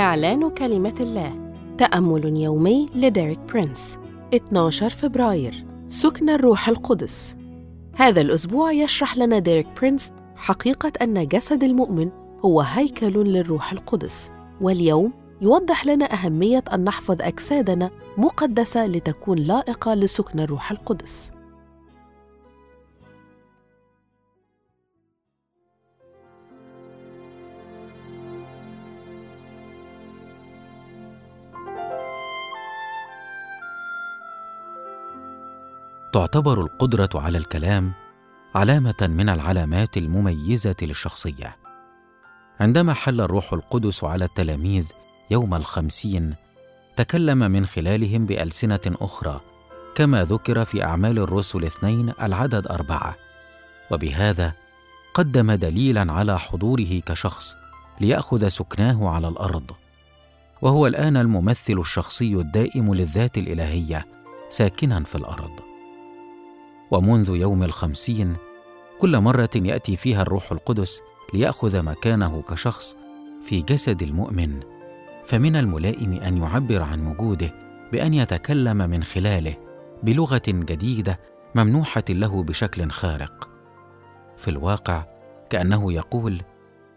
إعلان كلمة الله. تأمل يومي لديريك برينس. 12 فبراير. سكن الروح القدس. هذا الأسبوع يشرح لنا ديريك برينس حقيقة أن جسد المؤمن هو هيكل للروح القدس. واليوم يوضح لنا أهمية أن نحفظ أجسادنا مقدسة لتكون لائقة لسكن الروح القدس. تعتبر القدرة على الكلام علامة من العلامات المميزة للشخصية. عندما حل الروح القدس على التلاميذ يوم الخمسين تكلم من خلالهم بألسنة أخرى كما ذكر في أعمال الرسل اثنين العدد أربعة. وبهذا قدم دليلا على حضوره كشخص ليأخذ سكناه على الأرض. وهو الآن الممثل الشخصي الدائم للذات الإلهية ساكنا في الأرض. ومنذ يوم الخمسين كل مرة يأتي فيها الروح القدس ليأخذ مكانه كشخص في جسد المؤمن. فمن الملائم أن يعبر عن وجوده بأن يتكلم من خلاله بلغة جديدة ممنوحة له بشكل خارق. في الواقع كأنه يقول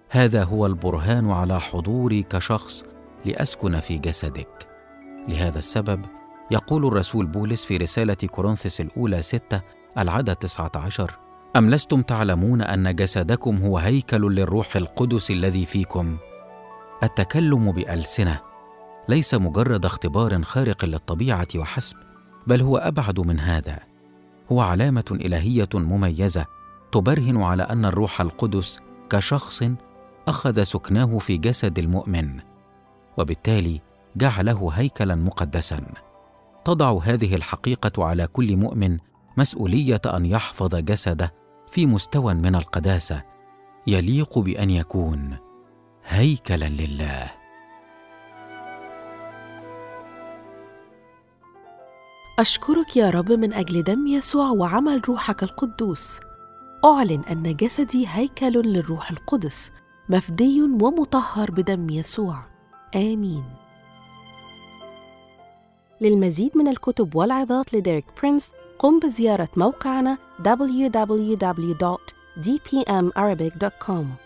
هذا هو البرهان على حضوري كشخص لأسكن في جسدك لهذا السبب يقول الرسول بولس في رسالة كورنثس الأولى ستة العدد تسعة عشر أم لستم تعلمون أن جسدكم هو هيكل للروح القدس الذي فيكم؟ التكلم بألسنة ليس مجرد اختبار خارق للطبيعة وحسب، بل هو أبعد من هذا. هو علامة إلهية مميزة تبرهن على أن الروح القدس كشخص أخذ سكناه في جسد المؤمن، وبالتالي جعله هيكلا مقدسا. تضع هذه الحقيقة على كل مؤمن مسؤولية أن يحفظ جسده في مستوى من القداسة يليق بأن يكون هيكلا لله. أشكرك يا رب من أجل دم يسوع وعمل روحك القدوس. أعلن أن جسدي هيكل للروح القدس مفدي ومطهر بدم يسوع. آمين. للمزيد من الكتب والعظات لديريك برينس قم بزيارة موقعنا www.dpmarabic.com